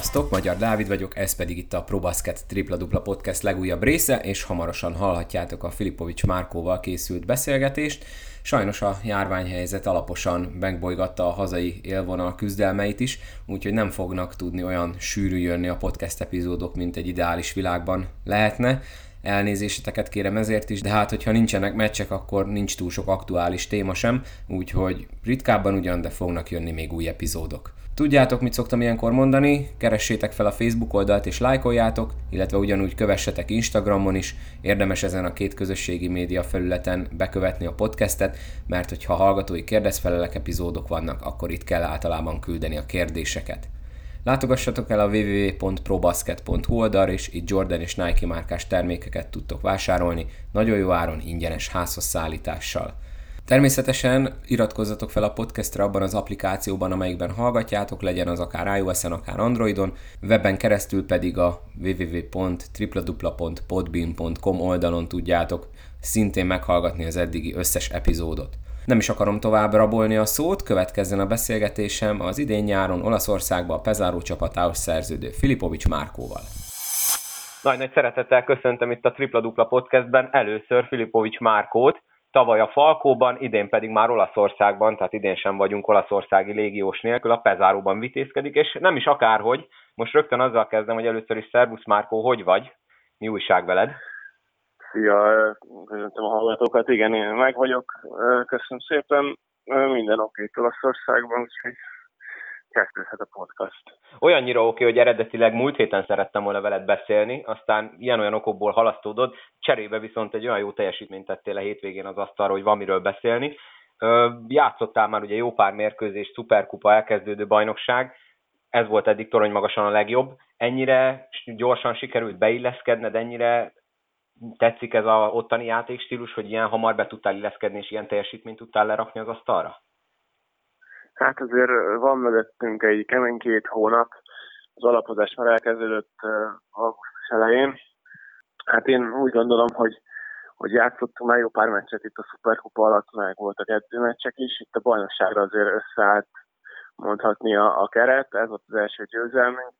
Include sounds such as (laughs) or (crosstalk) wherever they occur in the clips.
Sziasztok, Magyar Dávid vagyok, ez pedig itt a ProBasket Tripla Dupla Podcast legújabb része, és hamarosan hallhatjátok a Filipovics Márkóval készült beszélgetést. Sajnos a járványhelyzet alaposan megbolygatta a hazai élvonal küzdelmeit is, úgyhogy nem fognak tudni olyan sűrű jönni a podcast epizódok, mint egy ideális világban lehetne. Elnézéseteket kérem ezért is, de hát hogyha nincsenek meccsek, akkor nincs túl sok aktuális téma sem, úgyhogy ritkábban ugyan, de fognak jönni még új epizódok. Tudjátok, mit szoktam ilyenkor mondani? Keressétek fel a Facebook oldalt és lájkoljátok, illetve ugyanúgy kövessetek Instagramon is. Érdemes ezen a két közösségi média felületen bekövetni a podcastet, mert hogyha hallgatói kérdezfelelek epizódok vannak, akkor itt kell általában küldeni a kérdéseket. Látogassatok el a www.probasket.hu oldalra, és itt Jordan és Nike márkás termékeket tudtok vásárolni, nagyon jó áron, ingyenes házhoz szállítással. Természetesen iratkozzatok fel a podcastra abban az applikációban, amelyikben hallgatjátok, legyen az akár iOS-en, akár Androidon, webben keresztül pedig a www.tripladupla.podbean.com oldalon tudjátok szintén meghallgatni az eddigi összes epizódot. Nem is akarom tovább rabolni a szót, következzen a beszélgetésem az idén nyáron Olaszországba a Pezáró csapatához szerződő Filipovics Márkóval. Nagy nagy szeretettel köszöntöm itt a Tripla Dupla podcastben először Filipovics Márkót, tavaly a Falkóban, idén pedig már Olaszországban, tehát idén sem vagyunk olaszországi légiós nélkül, a Pezáróban vitézkedik, és nem is akárhogy, most rögtön azzal kezdem, hogy először is Szerbusz Márkó, hogy vagy? Mi újság veled? Szia, köszöntöm a hallgatókat, igen, én meg vagyok, köszönöm szépen, minden oké Olaszországban, úgyhogy kezdődhet a podcast. Olyannyira oké, hogy eredetileg múlt héten szerettem volna veled beszélni, aztán ilyen-olyan okokból halasztódott, cserébe viszont egy olyan jó teljesítményt tettél a hétvégén az asztalra, hogy van miről beszélni. Játszottál már ugye jó pár mérkőzés, szuperkupa, elkezdődő bajnokság, ez volt eddig torony magasan a legjobb. Ennyire gyorsan sikerült beilleszkedned, ennyire tetszik ez a ottani játékstílus, hogy ilyen hamar be tudtál illeszkedni, és ilyen teljesítményt tudtál lerakni az asztalra? Hát azért van mögöttünk egy kemény két hónap, az alapozás már elkezdődött augusztus elején. Hát én úgy gondolom, hogy, hogy játszottunk már jó pár meccset itt a Superkupa alatt, meg voltak edzőmeccsek is, itt a bajnokságra azért összeállt mondhatni a, a keret, ez volt az első győzelmünk,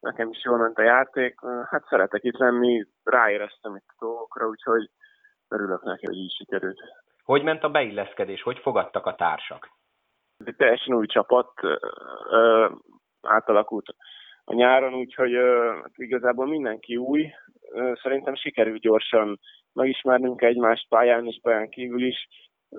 nekem is jól ment a játék, hát szeretek itt lenni, ráéreztem itt a dolgokra, úgyhogy örülök neki, hogy így sikerült. Hogy ment a beilleszkedés, hogy fogadtak a társak? Egy teljesen új csapat ö, átalakult a nyáron, úgyhogy ö, igazából mindenki új. Szerintem sikerült gyorsan megismernünk egymást pályán és pályán kívül is.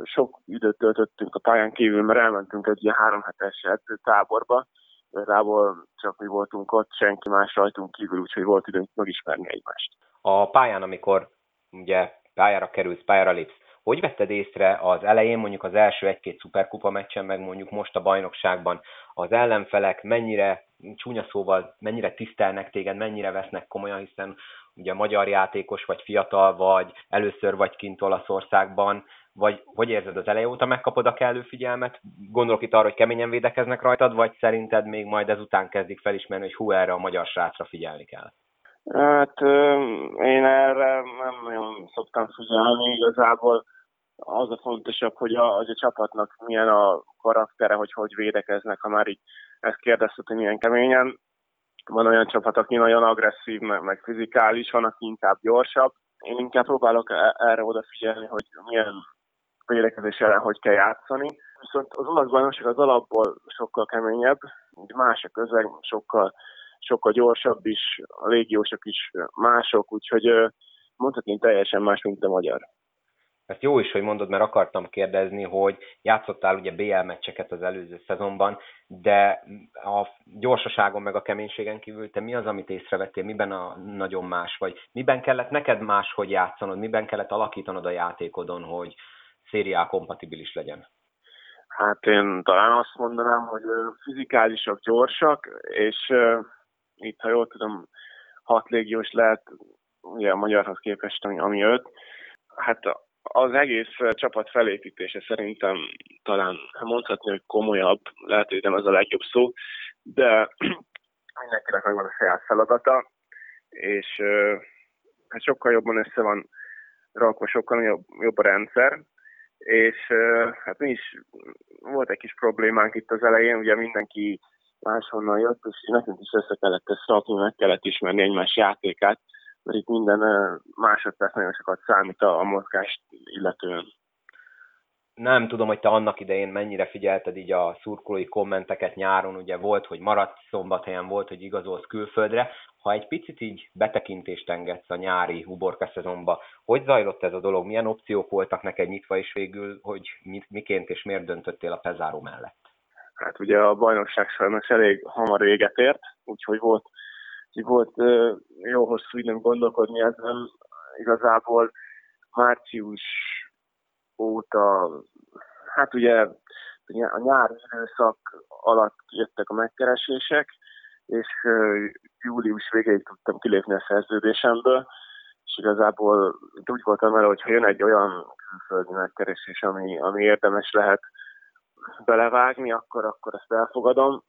Sok időt töltöttünk a pályán kívül, mert elmentünk egy ilyen három hetes edzőtáborba. Igazából csak mi voltunk ott, senki más rajtunk kívül, úgyhogy volt időnk megismerni egymást. A pályán, amikor ugye pályára kerülsz, pályára lépsz, hogy vetted észre az elején, mondjuk az első egy-két szuperkupa meccsen, meg mondjuk most a bajnokságban az ellenfelek mennyire, csúnya szóval, mennyire tisztelnek téged, mennyire vesznek komolyan, hiszen ugye magyar játékos, vagy fiatal, vagy először vagy kint Olaszországban, vagy hogy érzed az eleje óta megkapod a kellő figyelmet? Gondolok itt arra, hogy keményen védekeznek rajtad, vagy szerinted még majd ezután kezdik felismerni, hogy hú, erre a magyar srácra figyelni kell? Hát én erre nem nagyon szoktam figyelni, igazából az a fontosabb, hogy a, hogy a csapatnak milyen a karaktere, hogy hogy védekeznek, ha már így ezt kérdezted, hogy milyen keményen. Van olyan csapat, aki nagyon agresszív, meg, meg fizikális, van, aki inkább gyorsabb. Én inkább próbálok e, erre odafigyelni, hogy milyen védekezés ellen hogy kell játszani. Viszont az olasz bajnokság az alapból sokkal keményebb, más a közeg, sokkal, sokkal gyorsabb is, a légiósok is mások, úgyhogy mondhatni teljesen más, mint a magyar. Ezt jó is, hogy mondod, mert akartam kérdezni, hogy játszottál ugye BL meccseket az előző szezonban, de a gyorsaságon meg a keménységen kívül te mi az, amit észrevettél, miben a nagyon más, vagy miben kellett neked máshogy játszanod, miben kellett alakítanod a játékodon, hogy szériá kompatibilis legyen? Hát én talán azt mondanám, hogy fizikálisak, gyorsak, és itt, ha jól tudom, hat légiós lehet ugye a magyarhoz képest, ami, ami öt. Hát az egész csapat felépítése szerintem talán mondhatni, hogy komolyabb, lehet, hogy nem az a legjobb szó, de (clears throat) mindenkinek megvan a saját feladata, és hát sokkal jobban össze van rakva, sokkal jobb, jobb a rendszer, és hát mi is volt egy kis problémánk itt az elején, ugye mindenki máshonnan jött, és nekünk is össze kellett ezt rakni, meg kellett ismerni egymás játékát, mert itt minden másodperc nagyon sokat számít a, mozgást illetően. Nem tudom, hogy te annak idején mennyire figyelted így a szurkolói kommenteket nyáron, ugye volt, hogy maradt szombathelyen, volt, hogy igazolsz külföldre. Ha egy picit így betekintést engedsz a nyári uborka szezonba, hogy zajlott ez a dolog, milyen opciók voltak neked nyitva, és végül, hogy miként és miért döntöttél a Pezáró mellett? Hát ugye a bajnokság sajnos elég hamar véget ért, úgyhogy volt, volt jó hosszú időm gondolkodni ezen. Igazából március óta, hát ugye a nyári időszak alatt jöttek a megkeresések, és július végéig tudtam kilépni a szerződésemből, és igazából úgy voltam vele, hogy ha jön egy olyan külföldi megkeresés, ami, ami érdemes lehet belevágni, akkor, akkor ezt elfogadom.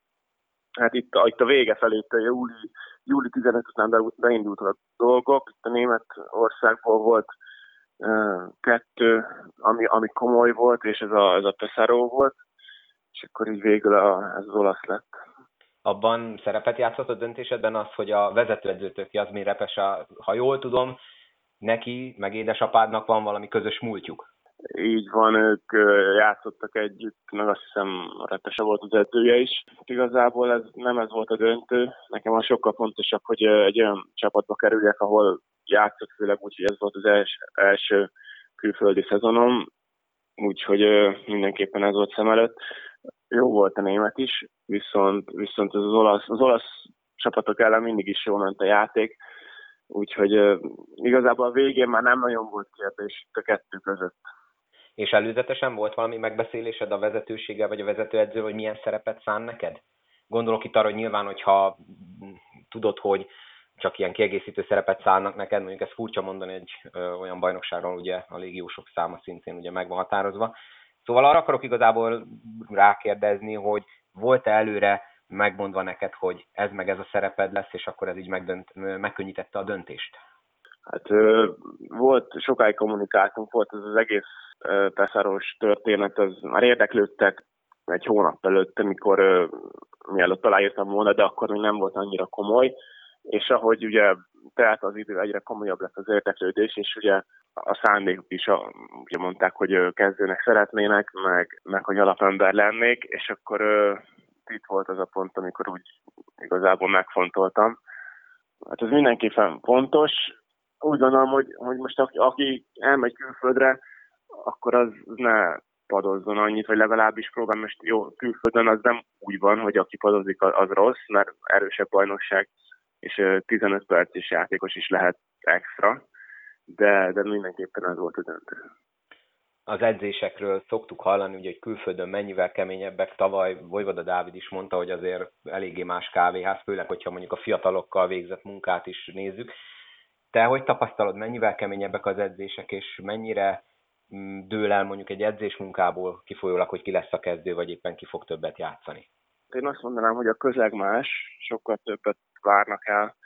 Hát itt, itt a vége felé, itt a júli, júli 15 után be, beindult a dolgok. Itt a német országból volt uh, kettő, ami, ami komoly volt, és ez a, ez a Pesaro volt, és akkor így végül a, ez az olasz lett. Abban szerepet játszott a döntésedben az, hogy a vezetőedzőtök Jazmin Repesa, ha jól tudom, neki, meg édesapádnak van valami közös múltjuk. Így van, ők játszottak együtt, meg azt hiszem Repese volt az edzője is. Igazából ez nem ez volt a döntő. Nekem a sokkal fontosabb, hogy egy olyan csapatba kerüljek, ahol játszott, főleg úgy, hogy ez volt az els, első külföldi szezonom, úgyhogy mindenképpen ez volt szem előtt. Jó volt a német is, viszont, viszont az, az olasz, az olasz csapatok ellen mindig is jól ment a játék, úgyhogy igazából a végén már nem nagyon volt kérdés a kettő között. És előzetesen volt valami megbeszélésed a vezetőséggel, vagy a vezetőedző, hogy milyen szerepet szán neked? Gondolok itt arra, hogy nyilván, hogyha tudod, hogy csak ilyen kiegészítő szerepet szállnak neked, mondjuk ez furcsa mondani egy ö, olyan bajnokságról, ugye a légiósok száma szintén ugye meg van határozva. Szóval arra akarok igazából rákérdezni, hogy volt-e előre megmondva neked, hogy ez meg ez a szereped lesz, és akkor ez így megdönt, megkönnyítette a döntést? Hát volt, sokáig kommunikáltunk, volt ez az egész Peszáros történet, az már érdeklődtek egy hónap előtt, amikor mielőtt aláírtam volna, de akkor még nem volt annyira komoly, és ahogy ugye tehát az idő egyre komolyabb lett az érdeklődés, és ugye a szándékok is a, ugye mondták, hogy kezdőnek szeretnének, meg, meg hogy alapember lennék, és akkor itt volt az a pont, amikor úgy igazából megfontoltam. Hát ez mindenképpen fontos. Úgy gondolom, hogy, hogy most aki, aki elmegy külföldre, akkor az ne padozzon annyit, vagy legalábbis próbál most jó, külföldön az nem úgy van, hogy aki padozik, az rossz, mert erősebb bajnokság, és 15 perces játékos is lehet extra, de, de mindenképpen ez volt a döntő. Az edzésekről szoktuk hallani, ugye, hogy külföldön mennyivel keményebbek. Tavaly Vojvoda Dávid is mondta, hogy azért eléggé más kávéház, főleg, hogyha mondjuk a fiatalokkal végzett munkát is nézzük. Te hogy tapasztalod, mennyivel keményebbek az edzések, és mennyire Mm, dől el mondjuk egy edzésmunkából kifolyólag, hogy ki lesz a kezdő, vagy éppen ki fog többet játszani? Én azt mondanám, hogy a közeg más, sokkal többet várnak el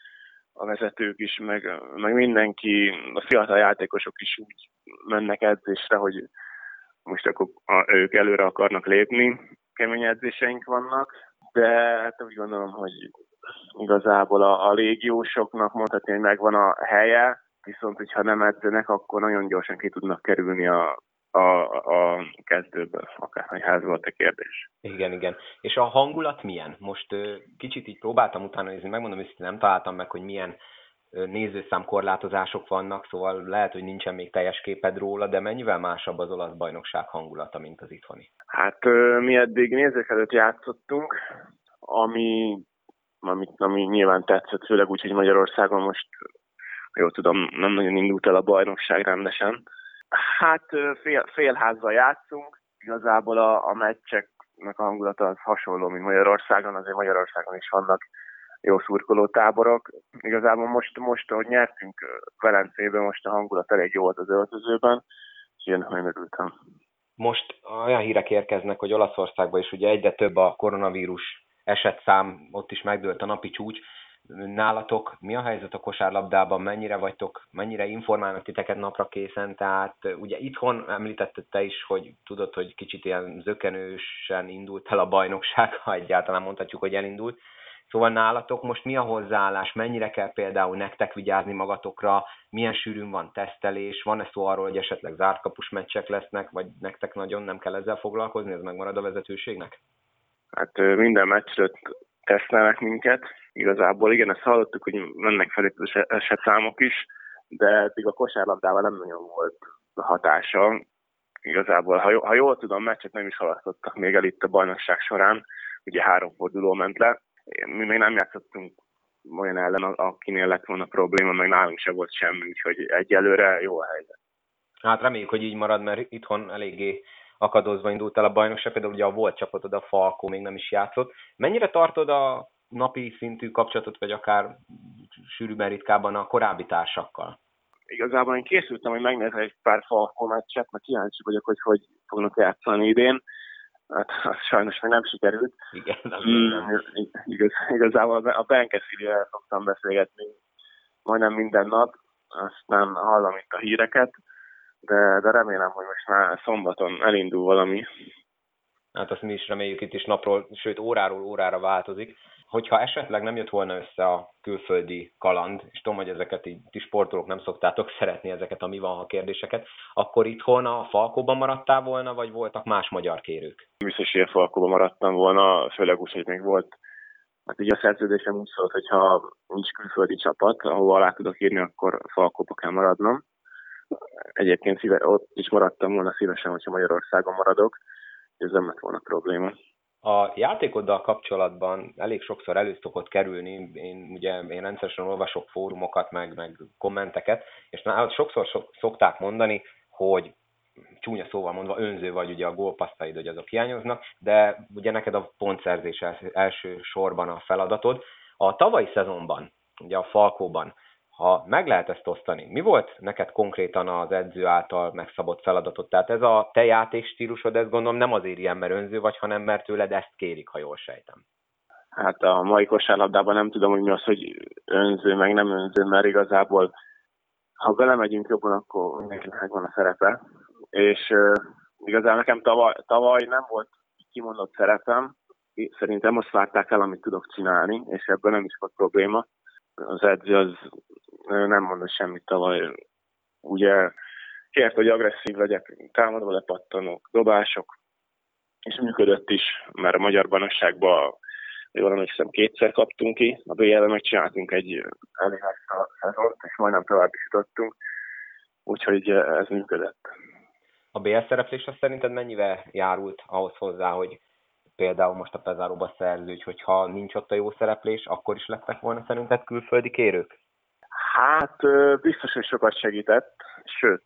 a vezetők is, meg, meg mindenki, a fiatal játékosok is úgy mennek edzésre, hogy most akkor a, ők előre akarnak lépni, kemény edzéseink vannak, de hát úgy gondolom, hogy igazából a, a légiósoknak mondhatni, hogy megvan a helye, viszont hogyha nem edzenek, akkor nagyon gyorsan ki tudnak kerülni a, a, a kezdőből, ház volt a kérdés. Igen, igen. És a hangulat milyen? Most kicsit így próbáltam utána nézni, megmondom hogy nem találtam meg, hogy milyen nézőszám korlátozások vannak, szóval lehet, hogy nincsen még teljes képed róla, de mennyivel másabb az olasz bajnokság hangulata, mint az itthoni? Hát mi eddig nézők előtt játszottunk, ami, ami, ami nyilván tetszett, főleg úgy, hogy Magyarországon most jól tudom, nem nagyon indult el a bajnokság rendesen. Hát fél, félházzal játszunk, igazából a, a meccseknek a hangulata az hasonló, mint Magyarországon, azért Magyarországon is vannak jó szurkoló táborok. Igazából most, most ahogy nyertünk Velencében, most a hangulat elég jó volt az öltözőben, és én nagyon örültem. Most olyan hírek érkeznek, hogy Olaszországban is ugye egyre több a koronavírus esetszám, ott is megdőlt a napi csúcs. nálatok mi a helyzet a kosárlabdában, mennyire vagytok, mennyire informálnak titeket napra készen, tehát ugye itthon említetted te is, hogy tudod, hogy kicsit ilyen zökenősen indult el a bajnokság, ha egyáltalán mondhatjuk, hogy elindult, Szóval nálatok most mi a hozzáállás, mennyire kell például nektek vigyázni magatokra, milyen sűrűn van tesztelés, van-e szó arról, hogy esetleg zártkapus meccsek lesznek, vagy nektek nagyon nem kell ezzel foglalkozni, ez megmarad a vezetőségnek? Hát minden meccsről tesztelnek minket. Igazából igen, ezt hallottuk, hogy mennek felépülő esetszámok is, de eddig a kosárlabdával nem nagyon volt hatása. Igazából, ha, ha jól tudom, meccset nem is halasztottak még el itt a bajnokság során, ugye három forduló ment le, mi még nem játszottunk olyan ellen, akinél lett volna probléma, meg nálunk se volt semmi, úgyhogy egyelőre jó a helyzet. Hát reméljük, hogy így marad, mert itthon eléggé akadozva indult el a bajnokság, például ugye a volt csapatod, a Falkó még nem is játszott. Mennyire tartod a napi szintű kapcsolatot, vagy akár sűrűben ritkában a korábbi társakkal? Igazából én készültem, hogy megnézek egy pár Falkó meccset, mert kíváncsi vagyok, hogy hogy fognak játszani idén hát az sajnos még nem sikerült. Igen, nem mm, igaz, igazából a Benkeszivel szoktam beszélgetni majdnem minden nap, aztán hallom itt a híreket, de, de remélem, hogy most már szombaton elindul valami. Hát azt mi is reméljük itt is napról, sőt óráról órára változik hogyha esetleg nem jött volna össze a külföldi kaland, és tudom, hogy ezeket így ti sportolók nem szoktátok (laughs) szeretni ezeket a mi van, ha kérdéseket, akkor itthon a Falkóban maradtál volna, vagy voltak más magyar kérők? Biztos, hogy a Falkóban maradtam volna, főleg úgy, hogy még volt Hát így a szerződésem úgy szólt, hogy ha nincs külföldi csapat, ahol alá tudok írni, akkor Falkóba kell maradnom. Egyébként szíve, ott is maradtam volna szívesen, hogyha Magyarországon maradok, ez nem lett volna probléma. A játékoddal kapcsolatban elég sokszor elő szokott kerülni, én ugye én rendszeresen olvasok fórumokat, meg, meg kommenteket, és nálad sokszor szokták mondani, hogy csúnya szóval mondva önző vagy, ugye a gólpassztaid, hogy azok hiányoznak, de ugye neked a pontszerzés első sorban a feladatod. A tavalyi szezonban, ugye a Falkóban ha meg lehet ezt osztani, mi volt neked konkrétan az edző által megszabott feladatot? Tehát ez a te játékstílusod, ezt gondolom nem azért ilyen, önző vagy, hanem mert tőled ezt kérik, ha jól sejtem. Hát a mai kosárlabdában nem tudom, hogy mi az, hogy önző, meg nem önző, mert igazából ha belemegyünk jobban, akkor mindenkinek van a szerepe. És uh, igazából nekem tavaly, tavaly nem volt kimondott szerepem, szerintem azt várták el, amit tudok csinálni, és ebben nem is volt probléma az edző az nem mondott semmit tavaly. Ugye kért, hogy agresszív legyek, támadva lepattanok, dobások, és működött is, mert a magyar bajnokságban jól emlékszem, kétszer kaptunk ki, a BL-ben megcsináltunk egy elég szezont, és majdnem tovább is jutottunk, úgyhogy ez működött. A BL szereplés azt szerinted mennyivel járult ahhoz hozzá, hogy például most a Pezáróba szerződj, hogyha nincs ott a jó szereplés, akkor is lettek volna szerinted külföldi kérők? Hát biztos, hogy sokat segített, sőt,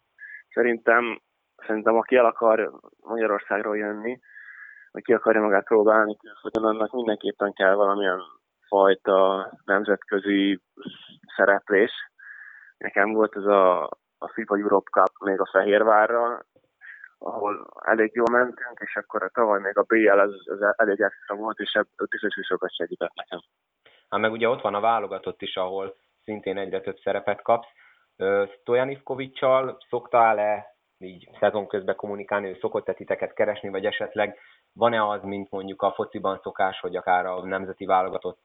szerintem, szerintem aki el akar Magyarországról jönni, vagy ki akarja magát próbálni külföldön, annak mindenképpen kell valamilyen fajta nemzetközi szereplés. Nekem volt ez a, a FIBA Europe Cup még a Fehérvárra, ahol elég jól mentünk, és akkor a tavaly még a BL az, az elég extra volt, és ebből biztos, hogy sokat segített nekem. Hát meg ugye ott van a válogatott is, ahol szintén egyre több szerepet kapsz. Stojan Ivkovicsal szoktál-e így szezon közben kommunikálni, ő szokott-e titeket keresni, vagy esetleg van-e az, mint mondjuk a fociban szokás, hogy akár a nemzeti válogatott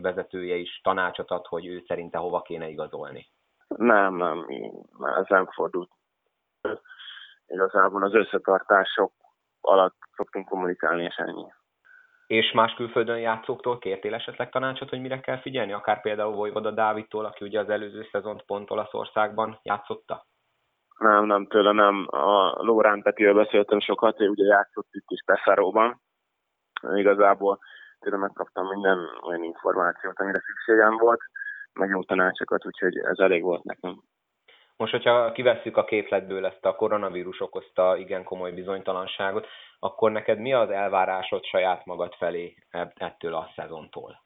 vezetője is tanácsot ad, hogy ő szerinte hova kéne igazolni? Nem, nem, ez nem fordult igazából az összetartások alatt szoktunk kommunikálni, és ennyi. És más külföldön játszóktól kértél esetleg tanácsot, hogy mire kell figyelni? Akár például Vojvoda Dávidtól, aki ugye az előző szezont pont Olaszországban játszotta? Nem, nem, tőle nem. A Lórán Petivel beszéltem sokat, ő ugye játszott itt is Peszáróban. Igazából tőle megkaptam minden olyan információt, amire szükségem volt, meg jó tanácsokat, úgyhogy ez elég volt nekem. Most, hogyha kivesszük a képletből ezt a koronavírus okozta igen komoly bizonytalanságot, akkor neked mi az elvárásod saját magad felé ettől a szezontól?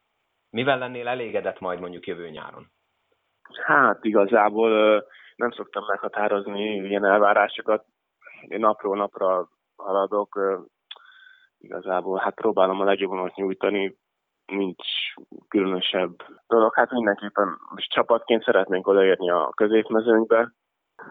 Mivel lennél elégedett majd mondjuk jövő nyáron? Hát igazából nem szoktam meghatározni ilyen elvárásokat. Én napról napra haladok. Igazából hát próbálom a legjobbamat nyújtani. Nincs különösebb dolog, hát mindenképpen most csapatként szeretnénk odaérni a középmezőnkbe,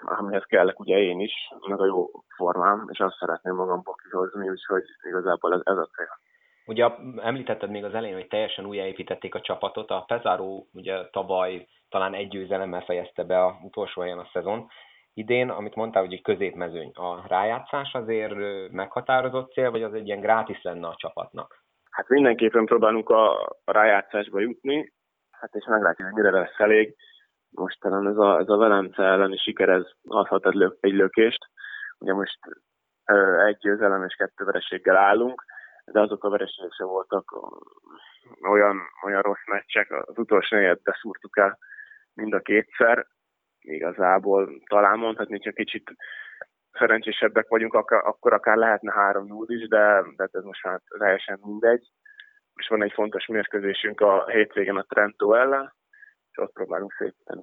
amihez kellek ugye én is, meg a jó formám, és azt szeretném magamból kihozni, úgyhogy igazából ez, ez a cél. Ugye említetted még az elején, hogy teljesen újjáépítették a csapatot. A Pezáró ugye tavaly talán egy győzelemmel fejezte be a utolsó helyen a szezon. Idén, amit mondtál, hogy egy középmezőny, a rájátszás azért meghatározott cél, vagy az egy ilyen grátis lenne a csapatnak? Hát mindenképpen próbálunk a, a rájátszásba jutni, hát és meglátjuk, hogy mire lesz elég. Most talán ez a, ez a Velence elleni siker, ez adhat egy, egy lökést. Ugye most ö, egy győzelem és kettő vereséggel állunk, de azok a vereségek sem voltak olyan, olyan rossz meccsek. Az utolsó negyed beszúrtuk el mind a kétszer. Igazából talán mondhatni, csak kicsit szerencsésebbek vagyunk, akkor akár lehetne 3 0 is, de, de ez most már teljesen mindegy. És van egy fontos mérkőzésünk a hétvégen a Trento ellen, és ott próbálunk szépíteni.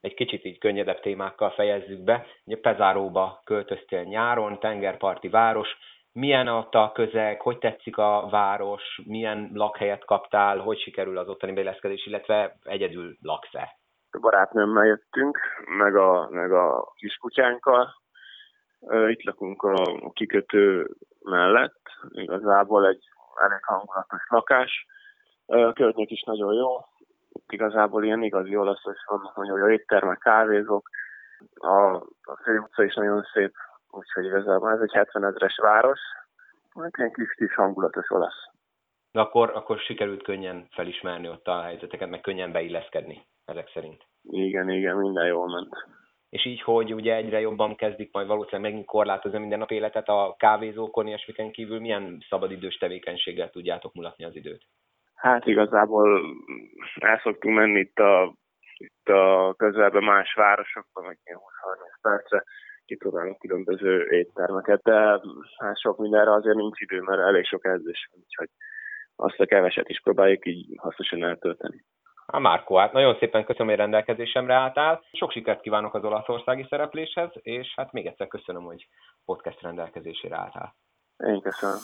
Egy kicsit így könnyedebb témákkal fejezzük be. Ugye Pezáróba költöztél nyáron, tengerparti város. Milyen ott a közeg, hogy tetszik a város, milyen lakhelyet kaptál, hogy sikerül az ottani beilleszkedés, illetve egyedül laksz-e? A barátnőmmel jöttünk, meg a, meg a kiskutyánkkal, itt lakunk a kikötő mellett, igazából egy elég hangulatos lakás. A környék is nagyon jó, itt igazából ilyen igazi olaszos van, nagyon jó éttermek, kávézók, a, a fő utca is nagyon szép, úgyhogy igazából ez egy 70 ezeres város, egy ilyen kis, kis hangulatos olasz. De akkor, akkor sikerült könnyen felismerni ott a helyzeteket, meg könnyen beilleszkedni ezek szerint. Igen, igen, minden jól ment és így, hogy ugye egyre jobban kezdik majd valószínűleg megint korlátozni minden nap életet a kávézókon, és miken kívül milyen szabadidős tevékenységgel tudjátok mulatni az időt? Hát igazából el szoktunk menni itt a, itt a közelben más városokban, meg 20-30 percre kipróbálunk különböző éttermeket, de hát sok mindenre azért nincs idő, mert elég sok edzés úgyhogy azt a keveset is próbáljuk így hasznosan eltölteni. A Márko, hát nagyon szépen köszönöm, hogy rendelkezésemre álltál. Sok sikert kívánok az olaszországi szerepléshez, és hát még egyszer köszönöm, hogy podcast rendelkezésére álltál. Én köszönöm.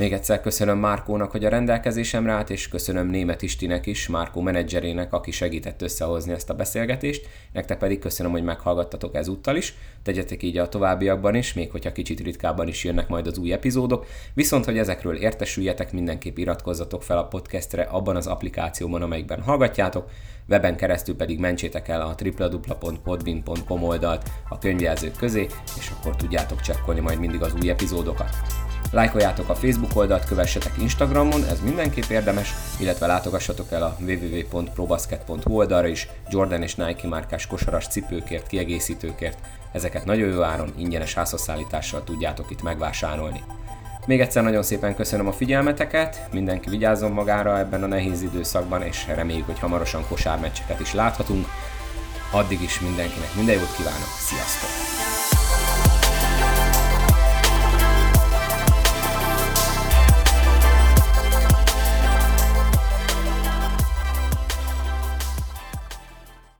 Még egyszer köszönöm Márkónak, hogy a rendelkezésemre állt, és köszönöm Német Istinek is, Márkó menedzserének, aki segített összehozni ezt a beszélgetést. Nektek pedig köszönöm, hogy meghallgattatok ezúttal is. Tegyetek így a továbbiakban is, még hogyha kicsit ritkábban is jönnek majd az új epizódok. Viszont, hogy ezekről értesüljetek, mindenképp iratkozzatok fel a podcastre abban az applikációban, amelyikben hallgatjátok. Weben keresztül pedig mentsétek el a www.podbin.com oldalt a könyvjelzők közé, és akkor tudjátok csekkolni majd mindig az új epizódokat. Lájkoljátok a Facebook oldalt, kövessetek Instagramon, ez mindenképp érdemes, illetve látogassatok el a www.probasket.hu oldalra is Jordan és Nike márkás kosaras cipőkért, kiegészítőkért. Ezeket nagyon jó áron, ingyenes házhozszállítással tudjátok itt megvásárolni. Még egyszer nagyon szépen köszönöm a figyelmeteket, mindenki vigyázzon magára ebben a nehéz időszakban, és reméljük, hogy hamarosan kosármeccseket is láthatunk. Addig is mindenkinek minden jót kívánok, sziasztok!